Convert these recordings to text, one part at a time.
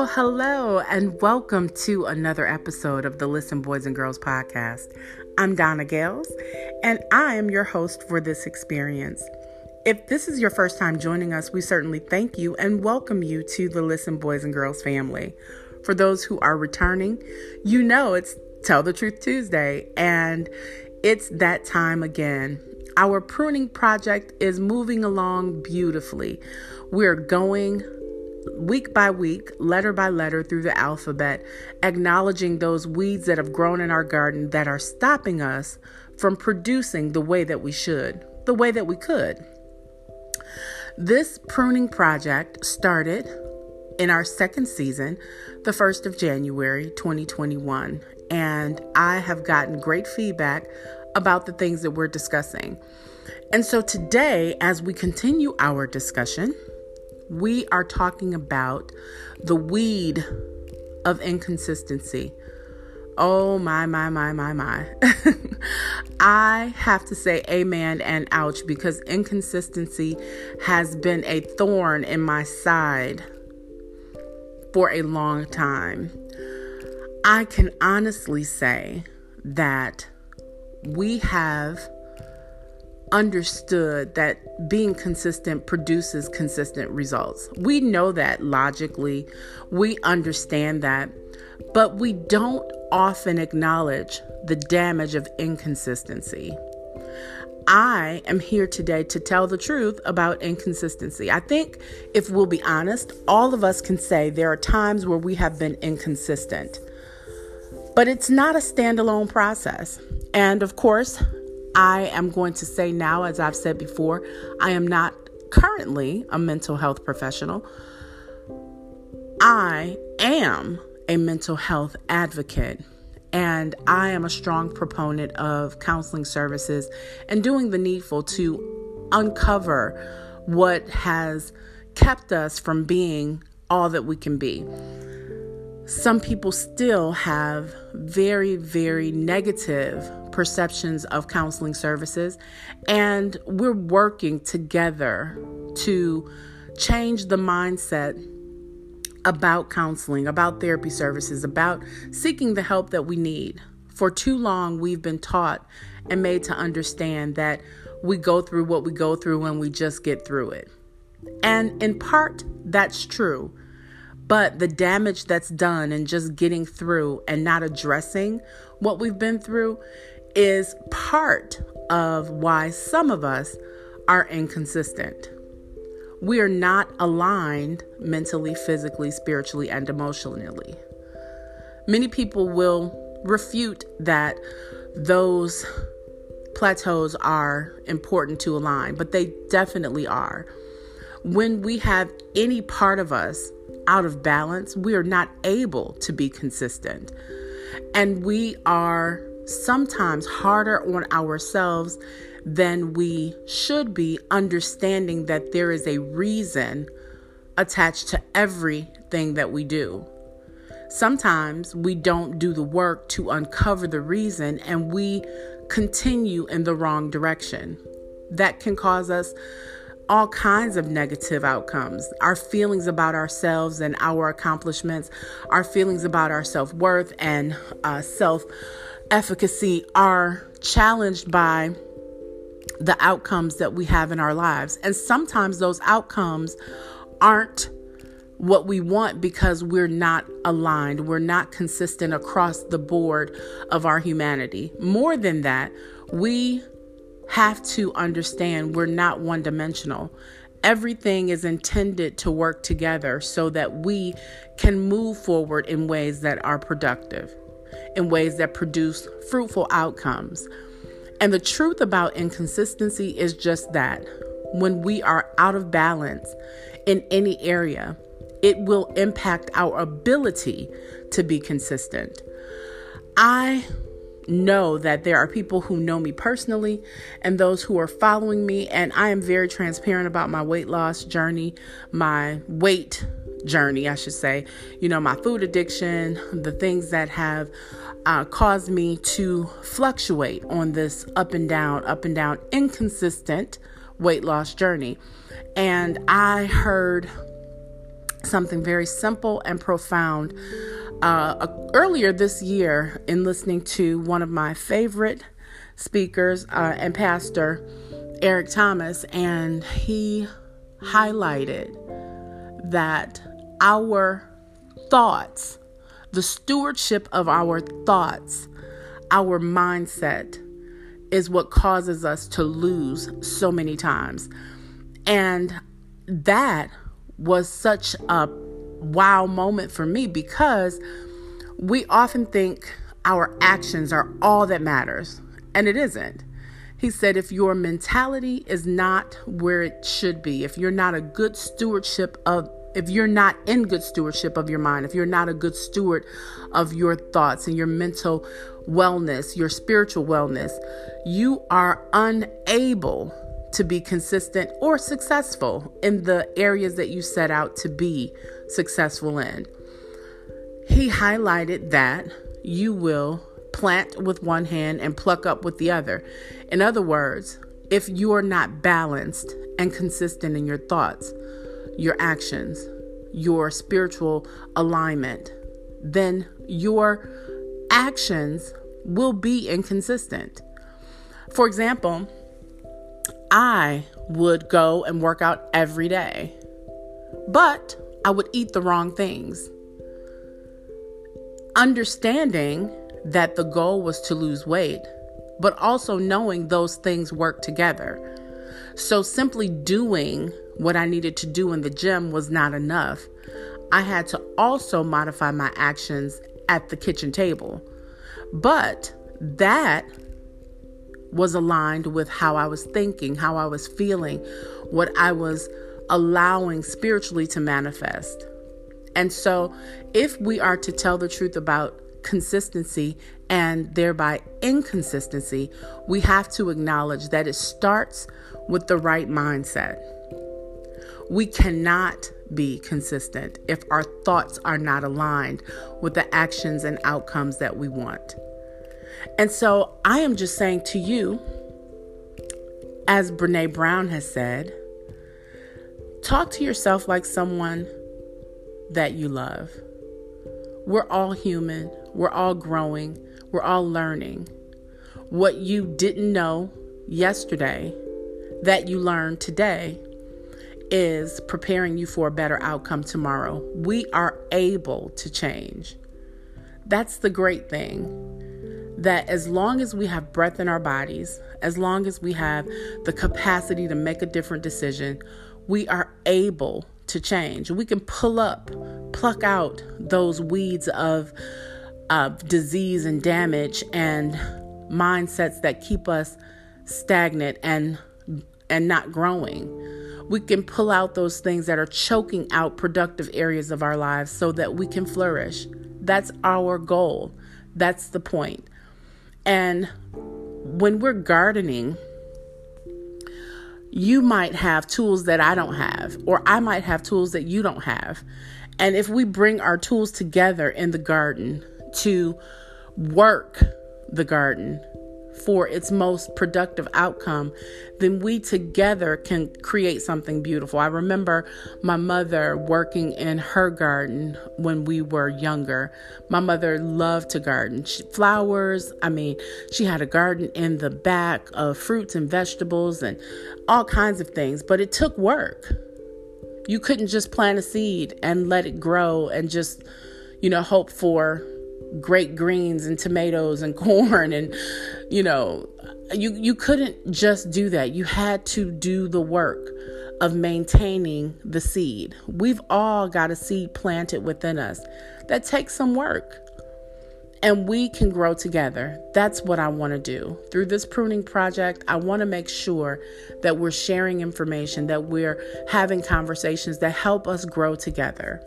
Well, hello, and welcome to another episode of the Listen Boys and Girls podcast. I'm Donna Gales, and I am your host for this experience. If this is your first time joining us, we certainly thank you and welcome you to the Listen Boys and Girls family. For those who are returning, you know it's Tell the Truth Tuesday, and it's that time again. Our pruning project is moving along beautifully. We're going week by week, letter by letter through the alphabet, acknowledging those weeds that have grown in our garden that are stopping us from producing the way that we should, the way that we could. This pruning project started in our second season, the 1st of January 2021, and I have gotten great feedback about the things that we're discussing. And so today, as we continue our discussion, we are talking about the weed of inconsistency. Oh my, my, my, my, my. I have to say amen and ouch because inconsistency has been a thorn in my side for a long time. I can honestly say that we have understood that being consistent produces consistent results. We know that logically, we understand that, but we don't often acknowledge the damage of inconsistency. I am here today to tell the truth about inconsistency. I think if we'll be honest, all of us can say there are times where we have been inconsistent. But it's not a standalone process. And of course, I am going to say now, as I've said before, I am not currently a mental health professional. I am a mental health advocate. And I am a strong proponent of counseling services and doing the needful to uncover what has kept us from being all that we can be some people still have very, very negative perceptions of counseling services, and we're working together to change the mindset about counseling, about therapy services, about seeking the help that we need. For too long, we've been taught and made to understand that we go through what we go through when we just get through it. And in part, that's true. But the damage that's done and just getting through and not addressing what we've been through is part of why some of us are inconsistent. We are not aligned mentally, physically, spiritually, and emotionally. Many people will refute that those plateaus are important to align, but they definitely are. When we have any part of us out of balance, we are not able to be consistent. And we are sometimes harder on ourselves than we should be, understanding that there is a reason attached to everything that we do. Sometimes we don't do the work to uncover the reason and we continue in the wrong direction. That can cause us all kinds of negative outcomes. Our feelings about ourselves and our accomplishments, our feelings about our self worth and uh, self efficacy are challenged by the outcomes that we have in our lives. And sometimes those outcomes aren't what we want because we're not aligned, we're not consistent across the board of our humanity. More than that, we have to understand we're not one dimensional. Everything is intended to work together so that we can move forward in ways that are productive, in ways that produce fruitful outcomes. And the truth about inconsistency is just that when we are out of balance in any area, it will impact our ability to be consistent. I know that there are people who know me personally and those who are following me. And I am very transparent about my weight loss journey, my weight journey, I should say. You know, my food addiction, the things that have uh, caused me to fluctuate on this up and down, up and down, inconsistent weight loss journey. And I heard something very simple and profound. Uh, earlier this year, in listening to one of my favorite speakers uh, and pastor, Eric Thomas, and he highlighted that our thoughts, the stewardship of our thoughts, our mindset, is what causes us to lose so many times. And that was such a wow moment for me because we often think our actions are all that matters, and it isn't. He said, if your mentality is not where it should be, if you're not a good stewardship of if you're not in good stewardship of your mind, if you're not a good steward of your thoughts and your mental wellness, your spiritual wellness, you are unable to be consistent or successful in the areas that you set out to be successful in. He highlighted that you will plant with one hand and pluck up with the other. In other words, if you are not balanced and consistent in your thoughts, your actions, your spiritual alignment, then your actions will be inconsistent. For example, I would go and work out every day, but I would eat the wrong things. Understanding that the goal was to lose weight, but also knowing those things work together. So simply doing what I needed to do in the gym was not enough. I had to also modify my actions at the kitchen table. But that was aligned with how I was thinking, how I was feeling, what I was allowing spiritually to manifest. And so, if we are to tell the truth about consistency and thereby inconsistency, we have to acknowledge that it starts with the right mindset. We cannot be consistent if our thoughts are not aligned with the actions and outcomes that we want. And so I am just saying to you, as Brene Brown has said, talk to yourself like someone that you love. We're all human, we're all growing, we're all learning. What you didn't know yesterday that you learned today is preparing you for a better outcome tomorrow. We are able to change. That's the great thing that as long as we have breath in our bodies, as long as we have the capacity to make a different decision, we are able to change. We can pull up, pluck out those weeds of, of disease and damage and mindsets that keep us stagnant and and not growing. We can pull out those things that are choking out productive areas of our lives so that we can flourish. That's our goal. That's the point. And when we're gardening, you might have tools that I don't have, or I might have tools that you don't have. And if we bring our tools together in the garden to work the garden, for its most productive outcome, then we together can create something beautiful. I remember my mother working in her garden when we were younger. My mother loved to garden. She, flowers, I mean, she had a garden in the back of fruits and vegetables and all kinds of things, but it took work. You couldn't just plant a seed and let it grow and just, you know, hope for great greens and tomatoes and corn and you know you you couldn't just do that you had to do the work of maintaining the seed we've all got a seed planted within us that takes some work and we can grow together. That's what I want to do. Through this pruning project, I want to make sure that we're sharing information, that we're having conversations that help us grow together.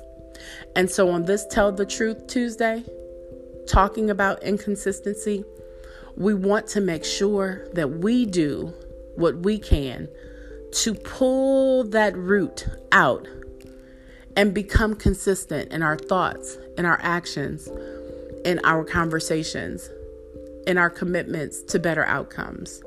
And so on this Tell the Truth Tuesday, talking about inconsistency, we want to make sure that we do what we can to pull that root out and become consistent in our thoughts, in our actions, in our conversations, in our commitments to better outcomes.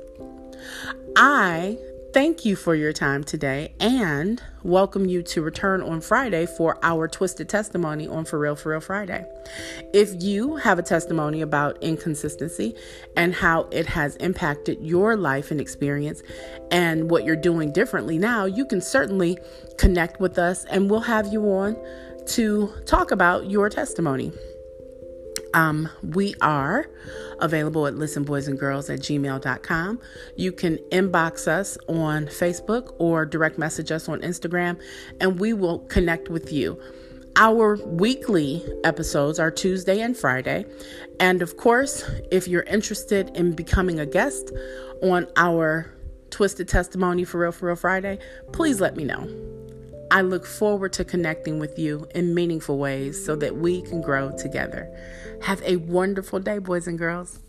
I thank you for your time today and welcome you to return on Friday for our Twisted Testimony on For Real, For Real Friday. If you have a testimony about inconsistency and how it has impacted your life and experience and what you're doing differently now, you can certainly connect with us and we'll have you on to talk about your testimony. Um, we are available at listenboysandgirls at gmail.com. You can inbox us on Facebook or direct message us on Instagram, and we will connect with you. Our weekly episodes are Tuesday and Friday. And of course, if you're interested in becoming a guest on our Twisted Testimony for Real For Real Friday, please let me know. I look forward to connecting with you in meaningful ways so that we can grow together. Have a wonderful day, boys and girls.